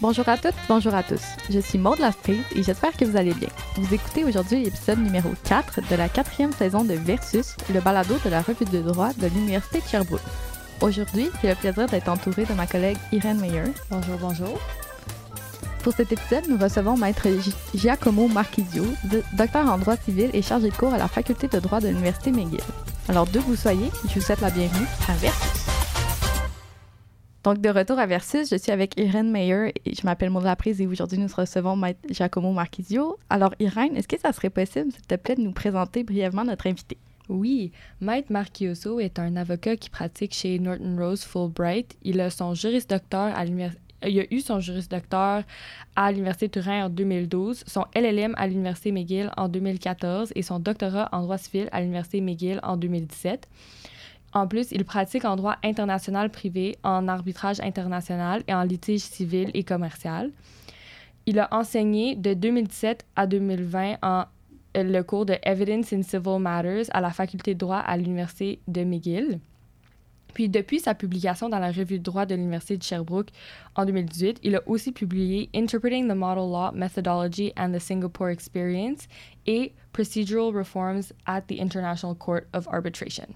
Bonjour à toutes, bonjour à tous. Je suis Maud Lastrise et j'espère que vous allez bien. Vous écoutez aujourd'hui l'épisode numéro 4 de la quatrième saison de Versus, le balado de la revue de droit de l'Université de Sherbrooke. Aujourd'hui, j'ai le plaisir d'être entourée de ma collègue Irène Meyer. Bonjour, bonjour. Pour cet épisode, nous recevons Maître Giacomo Marchisio, docteur en droit civil et chargé de cours à la Faculté de droit de l'Université McGill. Alors, d'où vous soyez, je vous souhaite la bienvenue à Versus. Donc, de retour à Versus, je suis avec Irène Meyer et je m'appelle Maud Laprise et aujourd'hui, nous recevons Maître Giacomo Marchisio. Alors, Irène, est-ce que ça serait possible, s'il te plaît, de nous présenter brièvement notre invité? Oui, Maître Marchioso est un avocat qui pratique chez Norton Rose Fulbright. Il a son juriste à l'université il a eu son juris docteur à l'Université Turin en 2012, son LLM à l'Université McGill en 2014 et son doctorat en droit civil à l'Université McGill en 2017. En plus, il pratique en droit international privé, en arbitrage international et en litige civil et commercial. Il a enseigné de 2017 à 2020 en le cours de Evidence in Civil Matters à la faculté de droit à l'Université de McGill. Puis depuis sa publication dans la revue de droit de l'Université de Sherbrooke en 2018, il a aussi publié Interpreting the Model Law Methodology and the Singapore Experience et Procedural Reforms at the International Court of Arbitration.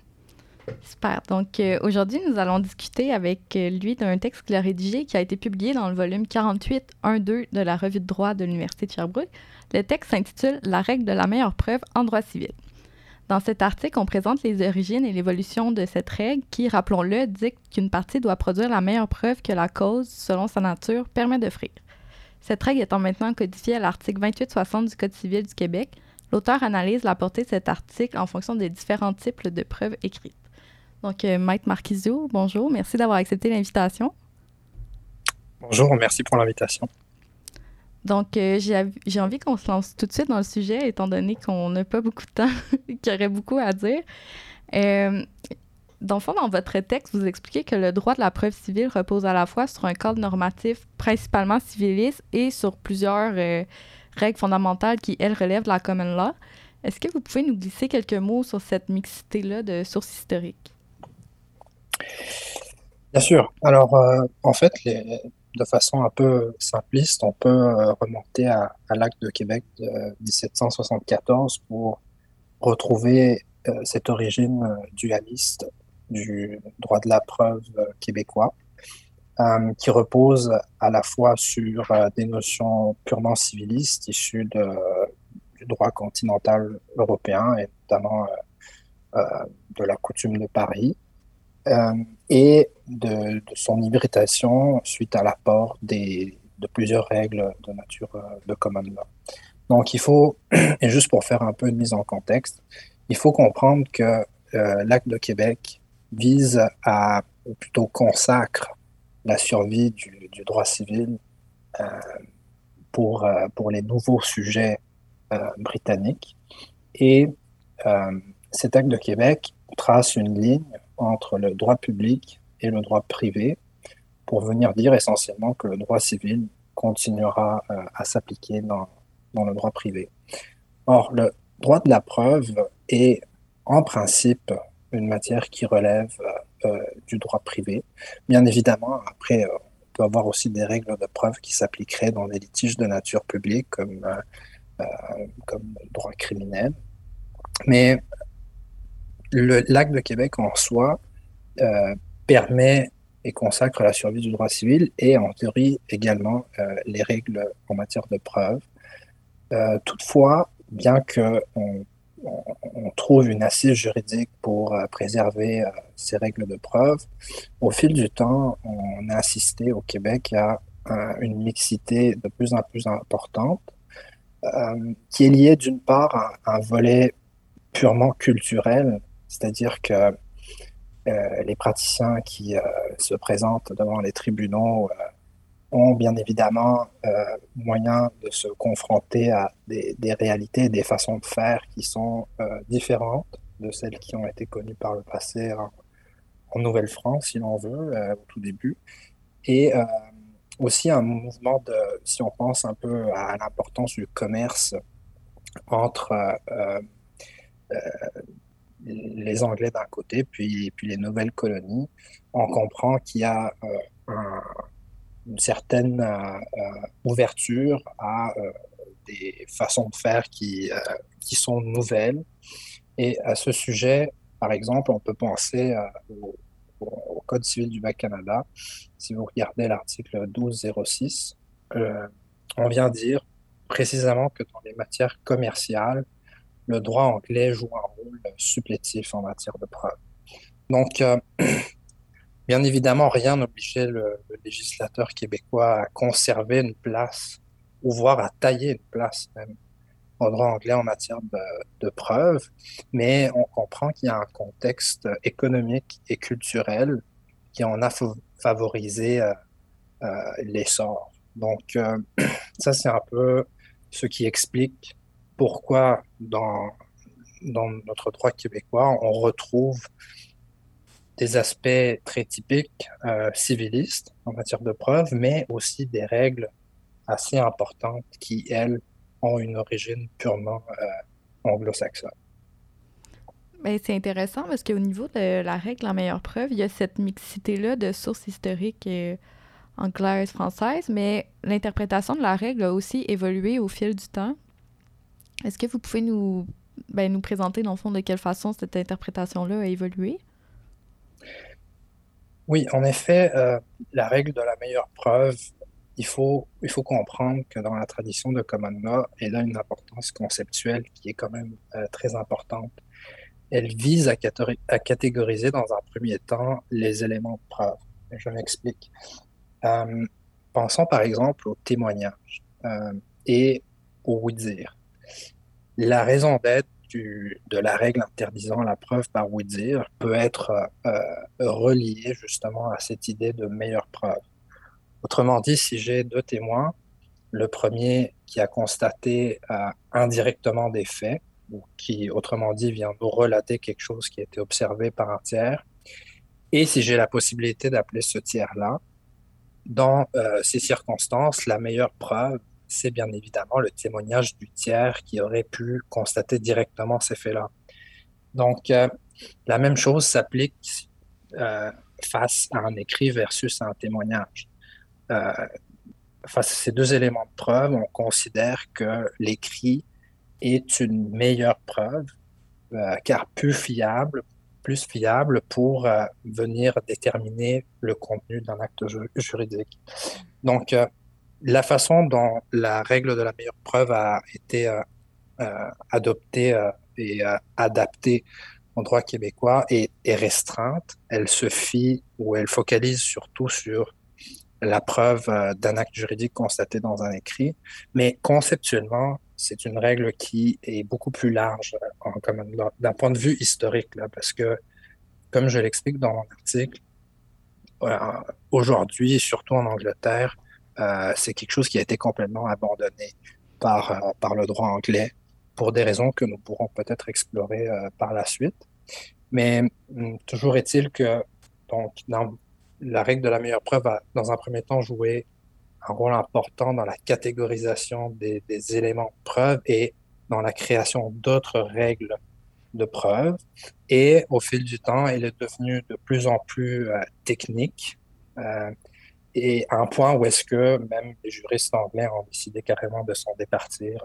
Super. Donc euh, aujourd'hui, nous allons discuter avec euh, lui d'un texte qu'il a rédigé qui a été publié dans le volume 48.1.2 de la revue de droit de l'Université de Sherbrooke. Le texte s'intitule La règle de la meilleure preuve en droit civil. Dans cet article, on présente les origines et l'évolution de cette règle qui, rappelons-le, dit qu'une partie doit produire la meilleure preuve que la cause, selon sa nature, permet d'offrir. Cette règle étant maintenant codifiée à l'article 2860 du Code civil du Québec, l'auteur analyse la portée de cet article en fonction des différents types de preuves écrites. Donc, euh, Mike Marquisio, bonjour. Merci d'avoir accepté l'invitation. Bonjour, merci pour l'invitation. Donc, euh, j'ai envie qu'on se lance tout de suite dans le sujet, étant donné qu'on n'a pas beaucoup de temps, qu'il y aurait beaucoup à dire. Euh, dans le fond, dans votre texte, vous expliquez que le droit de la preuve civile repose à la fois sur un cadre normatif principalement civiliste et sur plusieurs règles fondamentales qui, elles, relèvent de la common law. Est-ce que vous pouvez nous glisser quelques mots sur cette mixité-là de sources historiques? Bien sûr. Alors, euh, en fait, de façon un peu simpliste, on peut euh, remonter à, l'acte de Québec de 1774 pour retrouver euh, cette origine dualiste du droit de la preuve québécois, qui repose à la fois sur des notions purement civilistes issues du droit continental européen et notamment de la coutume de Paris, et de, son hybridation suite à l'apport de plusieurs règles de nature euh, de common law. Donc il faut, et juste pour faire un peu une mise en contexte, il faut comprendre que euh, l'acte de Québec vise à, ou plutôt consacre la survie du, droit civil pour, pour les nouveaux sujets britanniques. Et cet acte de Québec trace une ligne entre le droit public et le droit privé pour venir dire essentiellement que le droit civil continuera euh, à s'appliquer dans, dans, le droit privé. Or, le droit de la preuve est en principe une matière qui relève euh, euh, du droit privé. Bien évidemment, après, on peut avoir aussi des règles de preuve qui s'appliqueraient dans des litiges de nature publique comme, comme le droit criminel. Mais le lac de Québec en soi euh, permet et consacre la survie du droit civil et en théorie également euh, les règles en matière de preuve. Euh, toutefois, bien que on, trouve une assise juridique pour préserver ces règles de preuve, au fil du temps, on a assisté au Québec à, une mixité de plus en plus importante, qui est liée d'une part à un volet purement culturel c'est-à-dire que euh, les praticiens qui euh, se présentent devant les tribunaux euh, ont bien évidemment moyen de se confronter à des, réalités, des façons de faire qui sont différentes de celles qui ont été connues par le passé en, Nouvelle-France, si l'on veut, au tout début. Et aussi un mouvement de, si on pense un peu à l'importance du commerce entre les Anglais d'un côté, puis, puis les nouvelles colonies, on comprend qu'il y a euh, une certaine ouverture à des façons de faire qui, qui sont nouvelles. Et à ce sujet, par exemple, on peut penser au, au, Code civil du Bas-Canada. Si vous regardez l'article 1206, on vient dire précisément que dans les matières commerciales, le droit anglais joue un rôle supplétif en matière de preuve. Donc, euh, bien évidemment, rien n'obligeait le, législateur québécois à conserver une place, ou voire à tailler une place même au droit anglais en matière de, de preuve, mais on comprend qu'il y a un contexte économique et culturel qui en a favorisé euh, euh, l'essor. Donc, ça, c'est un peu ce qui explique pourquoi dans, notre droit québécois, on retrouve des aspects très typiques euh, civilistes en matière de preuve, mais aussi des règles assez importantes qui, elles, ont une origine purement euh, anglo-saxonne. Ben, c'est intéressant parce qu'au niveau de la règle en meilleure preuve, il y a cette mixité-là de sources historiques euh, anglaises, françaises, mais l'interprétation de la règle a aussi évolué au fil du temps. Est-ce que vous pouvez nous, ben, nous présenter, dans le fond, de quelle façon cette interprétation-là a évolué? Oui, en effet, euh, la règle de la meilleure preuve, il faut, il faut comprendre que dans la tradition de common law, elle a une importance conceptuelle qui est quand même euh, très importante. Elle vise à, catégoriser dans un premier temps les éléments de preuve. Je m'explique. Euh, pensons par exemple au témoignage et au oui-dire. La raison d'être de la règle interdisant la preuve par oui-dire peut être euh, reliée justement à cette idée de meilleure preuve. Autrement dit, si j'ai deux témoins, le premier qui a constaté euh, indirectement des faits, ou qui, autrement dit, vient nous relater quelque chose qui a été observé par un tiers, et si j'ai la possibilité d'appeler ce tiers-là, dans euh, ces circonstances, la meilleure preuve c'est bien évidemment le témoignage du tiers qui aurait pu constater directement ces faits-là. Donc, euh, la même chose s'applique euh, face à un écrit versus un témoignage. Euh, face à ces deux éléments de preuve, on considère que l'écrit est une meilleure preuve, car plus fiable, plus fiable pour venir déterminer le contenu d'un acte juridique. Donc, la façon dont la règle de la meilleure preuve a été euh, euh, adoptée euh, et adaptée au droit québécois est, restreinte. Elle se fie ou elle focalise surtout sur la preuve d'un acte juridique constaté dans un écrit, mais conceptuellement, c'est une règle qui est beaucoup plus large d'un point de vue historique, là, parce que, comme je l'explique dans mon article, aujourd'hui, surtout en Angleterre, c'est quelque chose qui a été complètement abandonné par, euh, par le droit anglais pour des raisons que nous pourrons peut-être explorer euh, par la suite. Mais hum, toujours est-il que donc, la règle de la meilleure preuve a, dans un premier temps, joué un rôle important dans la catégorisation des, éléments de preuve et dans la création d'autres règles de preuve. Et au fil du temps, elle est devenue de plus en plus technique. Euh, et à un point où est-ce que même les juristes anglais ont décidé carrément de s'en départir,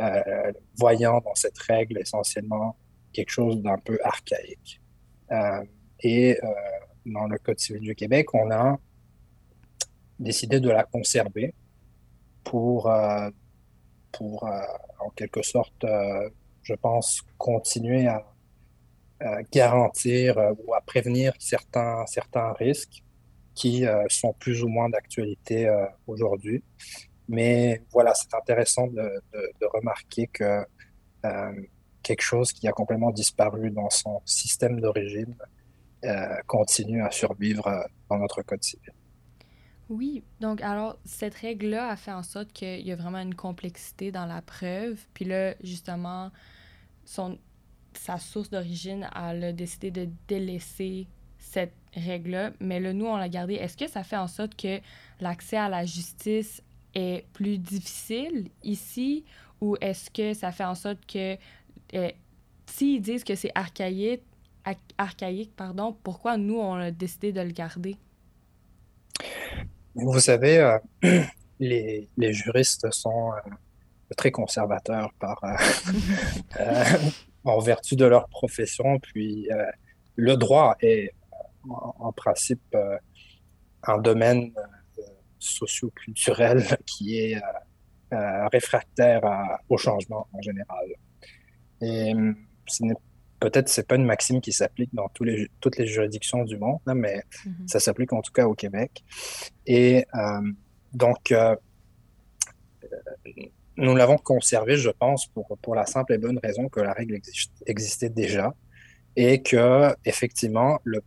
euh, euh, voyant dans cette règle essentiellement quelque chose d'un peu archaïque. Euh, et dans le Code civil du Québec, on a décidé de la conserver pour, pour en quelque sorte, je pense, continuer à, garantir ou à prévenir certains, certains risques qui euh, sont plus ou moins d'actualité euh, aujourd'hui. Mais voilà, c'est intéressant de, remarquer que euh, quelque chose qui a complètement disparu dans son système d'origine continue à survivre dans notre code civil. Oui, donc alors cette règle-là a fait en sorte qu'il y a vraiment une complexité dans la preuve. Puis là, justement, son, sa source d'origine, a décidé de délaisser cette règle-là, mais là, nous, on l'a gardée. Est-ce que ça fait en sorte que l'accès à la justice est plus difficile ici? Ou est-ce que ça fait en sorte que euh, s'ils disent que c'est archaïque, archaïque, pardon, pourquoi nous, on a décidé de le garder? Vous savez, les, les, juristes sont très conservateurs par, en vertu de leur profession, puis le droit est en, principe un domaine socio-culturel qui est réfractaire au changement en général. Et ce n'est peut-être c'est pas une maxime qui s'applique dans tous les, toutes les juridictions du monde, mais mm-hmm. ça s'applique en tout cas au Québec. Et euh, donc, euh, nous l'avons conservé, je pense, pour, pour la simple et bonne raison que la règle existait déjà et que, effectivement, le,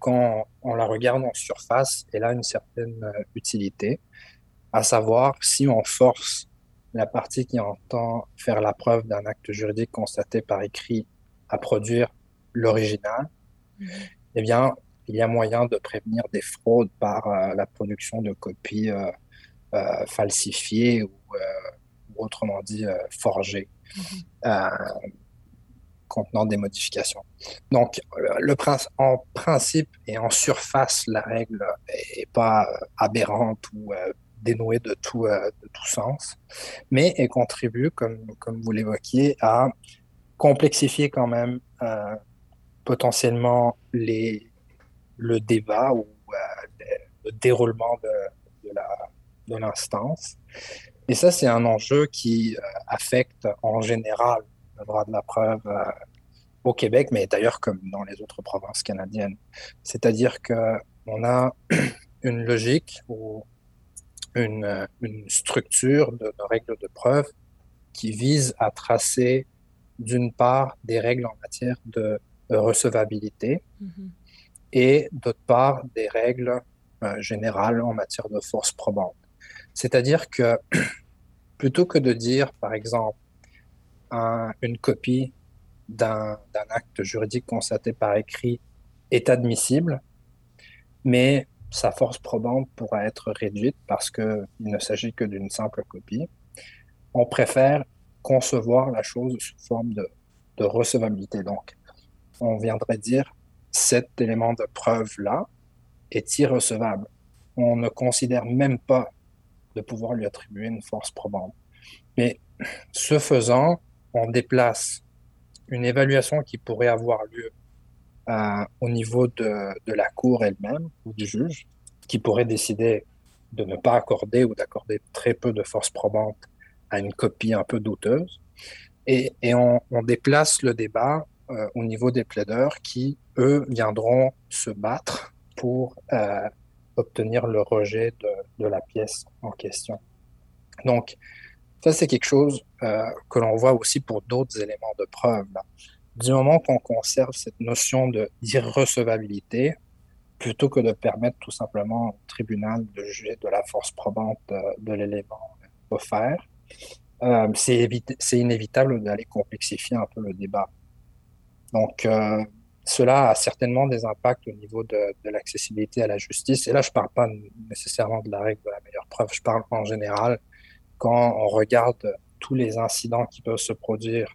quand on la regarde en surface, elle a une certaine euh, utilité, à savoir si on force la partie qui entend faire la preuve d'un acte juridique constaté par écrit à produire l'original, mhm. eh bien, il y a moyen de prévenir des fraudes par euh, la production de copies euh, euh, falsifiées ou, autrement dit forgées, mhm. Contenant des modifications. Donc, le en principe et en surface, la règle n'est pas aberrante ou dénouée de tout, sens, mais elle contribue, comme, vous l'évoquiez, à complexifier quand même euh, potentiellement le débat ou euh, le, déroulement de, l'instance. Et ça, c'est un enjeu qui euh, affecte en général droit de la preuve au Québec, mais d'ailleurs comme dans les autres provinces canadiennes. C'est-à-dire qu'on a une logique ou une, une structure de, de, règles de preuve qui vise à tracer d'une part des règles en matière de recevabilité mm-hmm. et d'autre part des règles euh, générales en matière de force probante. C'est-à-dire que plutôt que de dire, par exemple, une copie d'un acte juridique constaté par écrit est admissible, mais sa force probante pourra être réduite parce qu'il ne s'agit que d'une simple copie, on préfère concevoir la chose sous forme de, recevabilité. Donc, on viendrait dire cet élément de preuve-là est irrecevable. On ne considère même pas de pouvoir lui attribuer une force probante. Mais ce faisant, on déplace une évaluation qui pourrait avoir lieu euh, au niveau de, de la cour elle-même ou du juge, qui pourrait décider de ne pas accorder ou d'accorder très peu de force probante à une copie un peu douteuse. Et, et on, déplace le débat euh, au niveau des plaideurs qui, eux, viendront se battre pour euh, obtenir le rejet de, de, la pièce en question. Donc, ça, c'est quelque chose euh, que l'on voit aussi pour d'autres éléments de preuve. Du moment qu'on conserve cette notion d'irrecevabilité, plutôt que de permettre tout simplement au tribunal de juger de la force probante de, de l'élément offert, euh, c'est inévitable d'aller complexifier un peu le débat. Donc, euh, cela a certainement des impacts au niveau de, de l'accessibilité à la justice. Et là, je ne parle pas nécessairement de la règle de la meilleure preuve, je parle en général quand on regarde tous les incidents qui peuvent se produire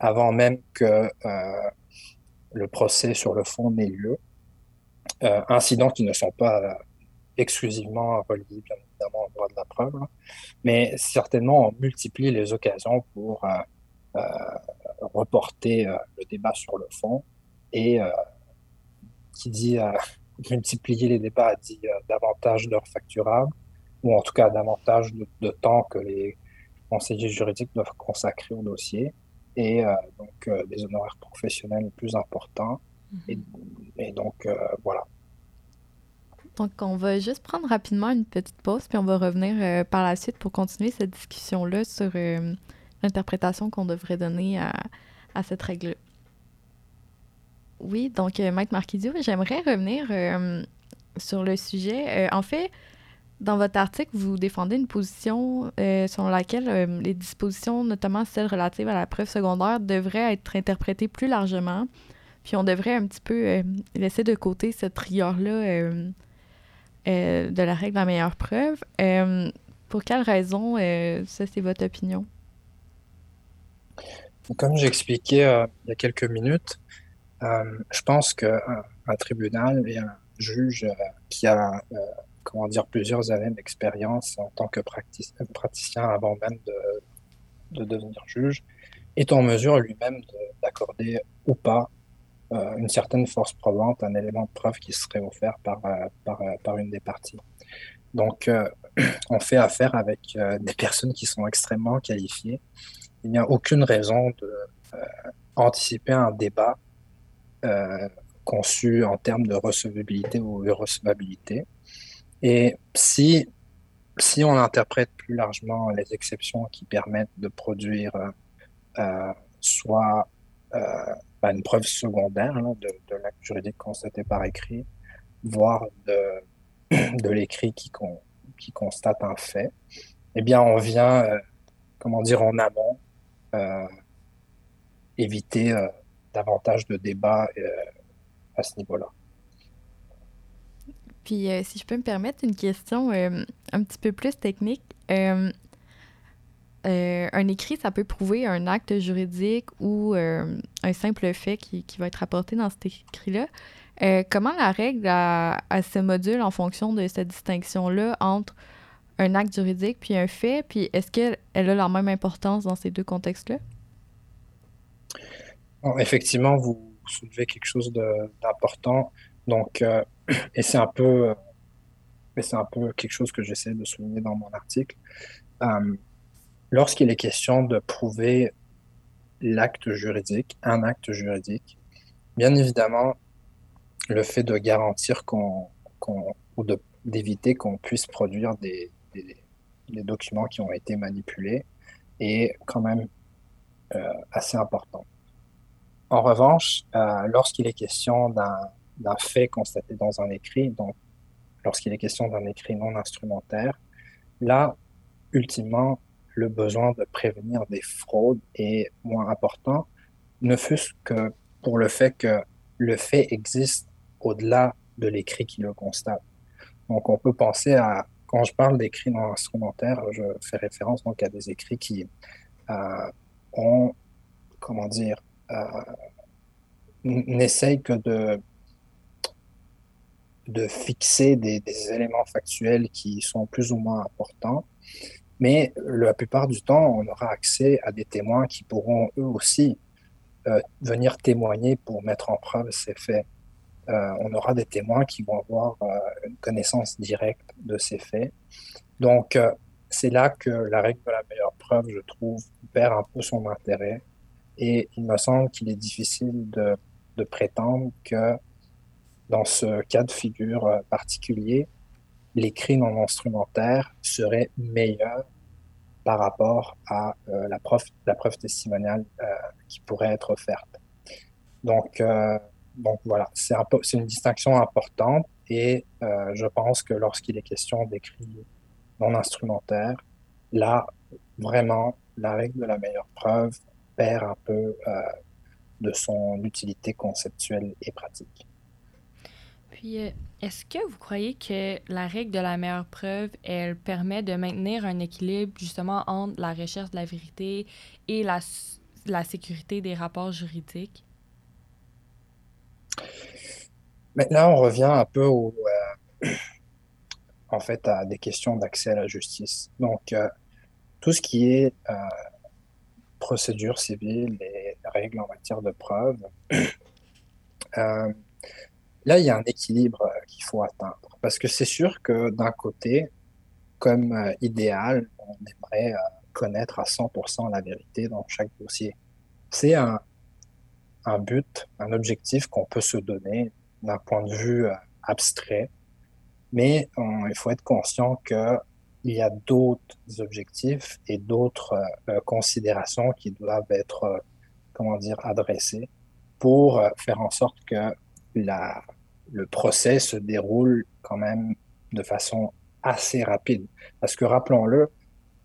avant même que euh, le procès sur le fond n'ait lieu. Euh, incidents qui ne sont pas exclusivement relié bien évidemment au droit de la preuve, mais certainement on multiplie les occasions pour euh, euh, reporter euh, le débat sur le fond et qui dit multiplier les débats dit davantage d'heures facturables ou en tout cas davantage de, temps que les conseillers juridiques doivent consacrer au dossier et donc des honoraires professionnels plus importants. Mm-hmm. et, donc, voilà. Donc, on va juste prendre rapidement une petite pause, puis on va revenir euh, par la suite pour continuer cette discussion-là sur euh, l'interprétation qu'on devrait donner à, cette règle. Oui, donc, euh, Maître Marquidio, j'aimerais revenir sur le sujet. en fait, dans votre article, vous défendez une position selon laquelle les dispositions, notamment celles relatives à la preuve secondaire, devraient être interprétées plus largement. Puis on devrait un petit peu laisser de côté cette rigueur-là euh, de la règle de la meilleure preuve. Euh, pour quelle raison, euh, ça c'est votre opinion? Comme j'expliquais il y a quelques minutes, je pense qu'un un tribunal et un juge qui a comment dire, plusieurs années d'expérience en tant que praticien avant même de, de, devenir juge, est en mesure lui-même d'accorder ou pas euh, une certaine force probante, un élément de preuve qui serait offert par, euh, par, euh, par une des parties. Donc, on fait affaire avec des personnes qui sont extrêmement qualifiées. Il n'y a aucune raison de anticiper un débat conçu en termes de recevabilité ou irrecevabilité. Et si, si on interprète plus largement les exceptions qui permettent de produire soit une preuve secondaire de, l'acte juridique constaté par écrit, voire de, de l'écrit qui, qui constate un fait, eh bien, on vient, euh, comment dire, en amont, euh, éviter euh, davantage de débats à ce niveau-là. Puis, si je peux me permettre une question un petit peu plus technique, euh, un écrit, ça peut prouver un acte juridique ou euh, un simple fait qui, va être rapporté dans cet écrit-là. Euh, comment la règle a, ce module en fonction de cette distinction-là entre un acte juridique puis un fait? Puis est-ce qu'elle a la même importance dans ces deux contextes-là? effectivement, vous soulevez quelque chose d'important. Donc, et c'est un peu, c'est un peu quelque chose que j'essaie de souligner dans mon article lorsqu'il est question de prouver l'acte juridique, un acte juridique, bien évidemment, le fait de garantir qu'on, ou d'éviter qu'on puisse produire des, documents qui ont été manipulés est quand même euh, assez important. En revanche, euh, lorsqu'il est question d'un, d'un fait constaté dans un écrit, donc lorsqu'il est question d'un écrit non instrumentaire, là, ultimement, le besoin de prévenir des fraudes est moins important, ne fût-ce que pour le fait que le fait existe au-delà de l'écrit qui le constate. Donc, on peut penser à, quand je parle d'écrits non instrumentaires, je fais référence donc à des écrits qui euh, ont, comment dire, euh, n'essayent que de, de fixer des, des, éléments factuels qui sont plus ou moins importants mais la plupart du temps, on aura accès à des témoins qui pourront eux aussi euh, venir témoigner pour mettre en preuve ces faits. Euh, on aura des témoins qui vont avoir euh, une connaissance directe de ces faits. Donc, c'est là que la règle de la meilleure preuve, je trouve, perd un peu son intérêt. Et il me semble qu'il est difficile de, de prétendre que dans ce cas de figure particulier, l'écrit non instrumentaire serait meilleur par rapport à euh, la, preuve, la preuve testimoniale euh, qui pourrait être offerte. Donc, euh, donc voilà, c'est un une distinction importante et je pense que lorsqu'il est question d'écrit non instrumentaire, là, vraiment, la règle de la meilleure preuve perd un peu de son utilité conceptuelle et pratique. Puis, euh, est-ce que vous croyez que la règle de la meilleure preuve, elle permet de maintenir un équilibre justement entre la recherche de la vérité et la, la sécurité des rapports juridiques? Maintenant, on revient un peu au, euh, en fait à des questions d'accès à la justice. Donc, euh, tout ce qui est procédure civile et règles en matière de preuve, là, il y a un équilibre euh, qu'il faut atteindre. Parce que c'est sûr que d'un côté, comme euh, idéal, on aimerait euh, connaître à 100% la vérité dans chaque dossier. C'est un, but, un objectif qu'on peut se donner d'un point de vue abstrait, mais il faut être conscient que il y a d'autres objectifs et d'autres considérations qui doivent être, comment dire, adressées pour faire en sorte que la, le procès se déroule quand même de façon assez rapide. Parce que rappelons-le,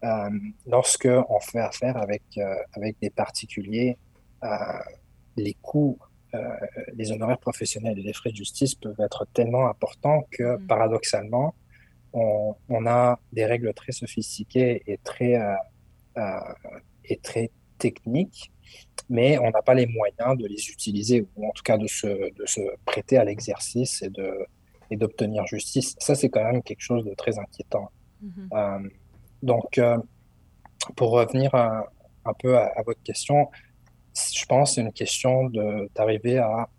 euh, lorsque on fait affaire avec, euh, avec des particuliers, euh, les coûts, euh, les honoraires professionnels et les frais de justice peuvent être tellement importants que mm. paradoxalement, on, on, a des règles très sophistiquées et très, et très techniques mais on n'a pas les moyens de les utiliser, ou en tout cas de se, de se prêter à l'exercice et de, et d'obtenir justice. Ça, c'est quand même quelque chose de très inquiétant. Mhm. donc, pour revenir un peu à, à, votre question, je pense que c'est une question d'arriver à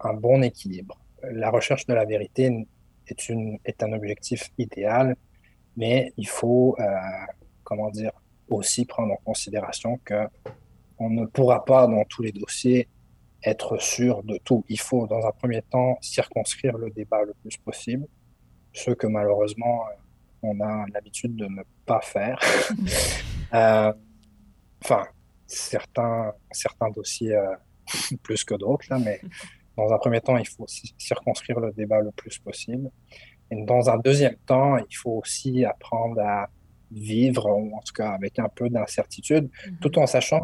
un bon équilibre. La recherche de la vérité est, une, est un objectif idéal, mais il faut, comment dire, aussi prendre en considération que on ne pourra pas dans tous les dossiers être sûr de tout. Il faut, dans un premier temps, circonscrire le débat le plus possible, ce que malheureusement on a l'habitude de ne pas faire. euh, enfin, certains, certains dossiers euh, plus que d'autres, là, mais dans un premier temps, il faut circonscrire le débat le plus possible. Et dans un deuxième temps, il faut aussi apprendre à vivre, ou en tout cas avec un peu d'incertitude, mm-hmm. tout en sachant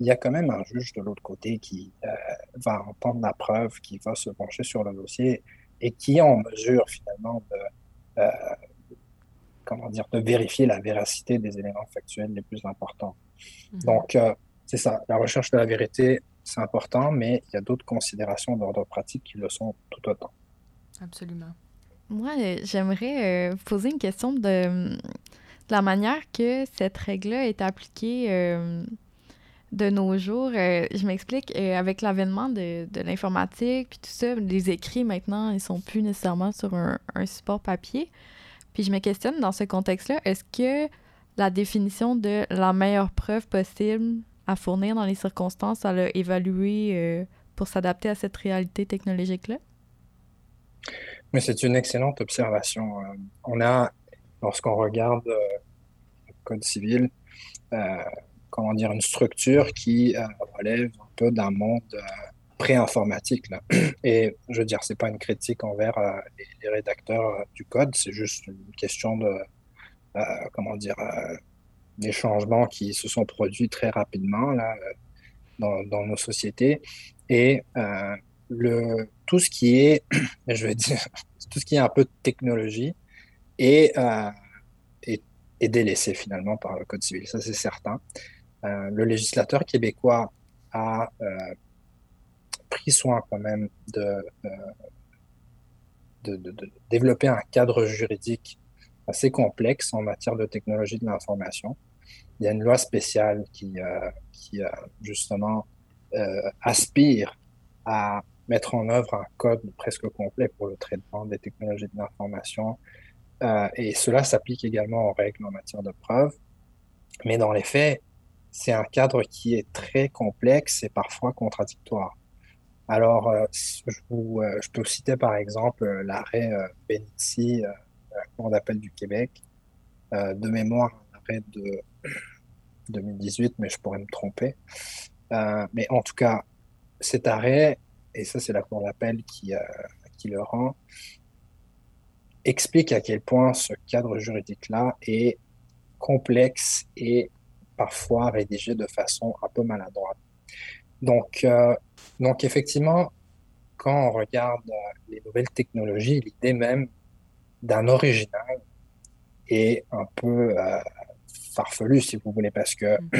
qu'il y a quand même un juge de l'autre côté qui euh, va entendre la preuve, qui va se pencher sur le dossier et qui est en mesure finalement de, euh, comment dire, de vérifier la véracité des éléments factuels les plus importants. Mhm. Donc, euh, c'est ça, la recherche de la vérité, c'est important, mais il y a d'autres considérations d'ordre pratique qui le sont tout autant. Absolument. Moi, j'aimerais euh, poser une question de, la manière que cette règle-là est appliquée de nos jours. je m'explique, avec l'avènement de, de l'informatique, puis tout ça, les écrits maintenant, ils sont plus nécessairement sur un, un support papier. Puis je me questionne dans ce contexte-là, est-ce que la définition de la meilleure preuve possible à fournir dans les circonstances, à l'a euh, pour s'adapter à cette réalité technologique-là? Oui, c'est une excellente observation. Euh, on a, lorsqu'on regarde euh, le Code civil, comment dire, une structure qui relève un peu d'un monde pré-informatique. Et je veux dire, c'est pas une critique envers les, rédacteurs du code, c'est juste une question de, euh, comment dire, euh, des changements qui se sont produits très rapidement là, dans, nos sociétés. Et euh, le, tout ce qui est, je vais dire, tout ce qui est un peu de technologie est, est, est, délaissé finalement par le Code civil, ça c'est certain. Le législateur québécois a pris soin quand même de, de, développer un cadre juridique assez complexe en matière de technologie de l'information. Il y a une loi spéciale qui, euh, qui euh, justement euh, aspire à mettre en œuvre un code presque complet pour le traitement des technologies de l'information. et cela s'applique également aux règles en matière de preuve. Mais dans les faits, c'est un cadre qui est très complexe et parfois contradictoire. Alors, je, vous, je, peux citer par exemple l'arrêt Benici la Cour d'appel du Québec. Euh, de mémoire, un arrêt de 2018, mais je pourrais me tromper. Euh, mais en tout cas, cet arrêt, et ça c'est la Cour d'appel euh, qui le rend, explique à quel point ce cadre juridique-là est complexe et parfois rédigé de façon un peu maladroite. Donc, donc effectivement, quand on regarde les nouvelles technologies, l'idée même d'un original et un peu euh, farfelu, si vous voulez, parce que mm.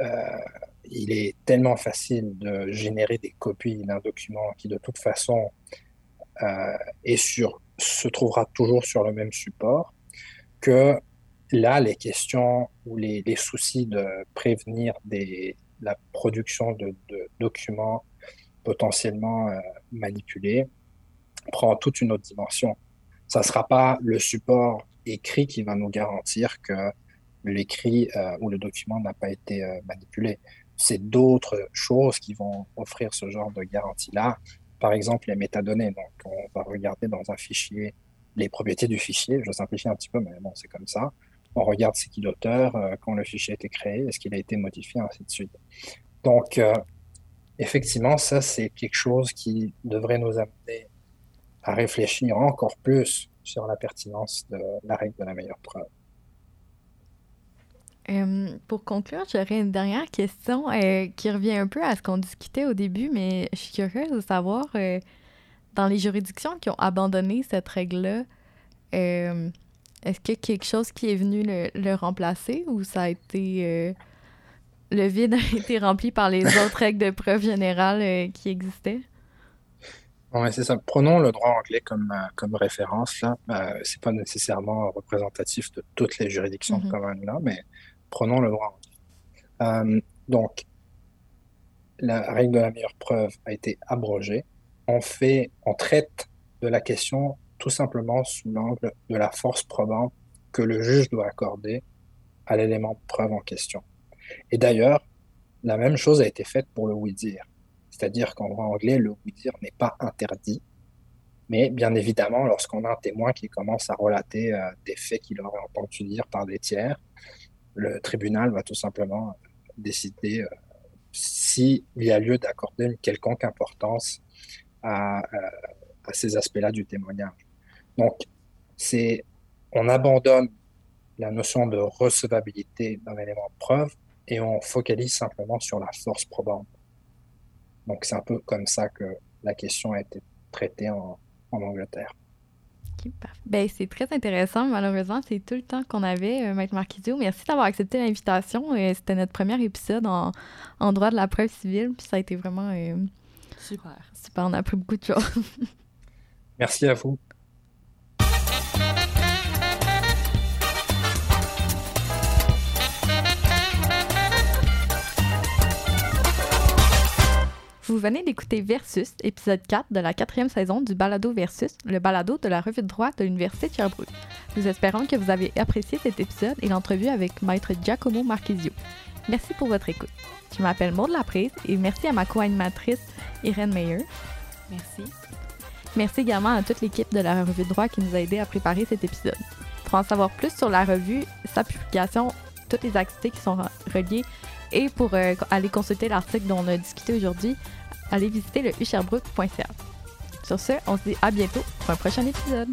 euh, il est tellement facile de générer des copies d'un document qui, de toute façon, euh, est sur, se trouvera toujours sur le même support, que là, les questions ou les, les soucis de prévenir des, la production de, de documents potentiellement euh, manipulés prend toute une autre dimension ça ne sera pas le support écrit qui va nous garantir que l'écrit euh, ou le document n'a pas été euh, manipulé. C'est d'autres choses qui vont offrir ce genre de garantie-là. Par exemple, les métadonnées. Donc, on va regarder dans un fichier les propriétés du fichier. Je simplifie un petit peu, mais bon, c'est comme ça. On regarde c'est qui l'auteur, euh, quand le fichier a été créé, est-ce qu'il a été modifié, ainsi de suite. Donc, effectivement, ça, c'est quelque chose qui devrait nous amener à réfléchir encore plus sur la pertinence de la règle de la meilleure preuve. Euh, pour conclure, j'aurais une dernière question euh, qui revient un peu à ce qu'on discutait au début, mais je suis curieuse de savoir, euh, dans les juridictions qui ont abandonné cette règle-là, est-ce qu'il y a quelque chose qui est venu le, le remplacer ou ça a été... le vide a été rempli par les autres règles de preuve générales qui existaient? Oui, c'est ça. Prenons le droit anglais comme, euh, comme référence. Là, euh, c'est pas nécessairement représentatif de toutes les juridictions de Mhm. common law, mais prenons le droit anglais. Euh, donc, la règle de la meilleure preuve a été abrogée. On fait, on traite de la question tout simplement sous l'angle de la force probante que le juge doit accorder à l'élément de preuve en question. Et d'ailleurs, la même chose a été faite pour le oui-dire. C'est-à-dire qu'en droit anglais, le oui-dire n'est pas interdit, mais bien évidemment, lorsqu'on a un témoin qui commence à relater euh, des faits qu'il aurait entendu dire par des tiers, le tribunal va tout simplement décider euh, s'il y a lieu d'accorder une quelconque importance euh, à ces aspects-là du témoignage. Donc, c'est, on abandonne la notion de recevabilité d'un élément de preuve et on focalise simplement sur la force probante. Donc, c'est un peu comme ça que la question a été traitée en, en Angleterre. Ok, parfait. Ben, c'est très intéressant. Malheureusement, c'est tout le temps qu'on avait, euh, Maître Marquisio. Merci d'avoir accepté l'invitation. Euh, C'était notre premier épisode en, en droit de la preuve civile. Puis ça a été vraiment euh, Super. super. On a appris beaucoup de choses. Merci à vous. Vous venez d'écouter Versus, épisode 4 de la quatrième saison du Balado Versus, le balado de la revue de droit de l'Université de Sherbrooke. Nous espérons que vous avez apprécié cet épisode et l'entrevue avec Maître Giacomo Marchisio. Merci pour votre écoute. Je m'appelle Maud Laprise et merci à ma co-animatrice Irène Meyer. Merci. Merci également à toute l'équipe de la revue de droit qui nous a aidé à préparer cet épisode. Pour en savoir plus sur la revue, sa publication, toutes les activités qui sont reliées et pour euh, aller consulter l'article dont on a discuté aujourd'hui, allez visiter le usherbrook.ca. Sur ce, on se dit à bientôt pour un prochain épisode.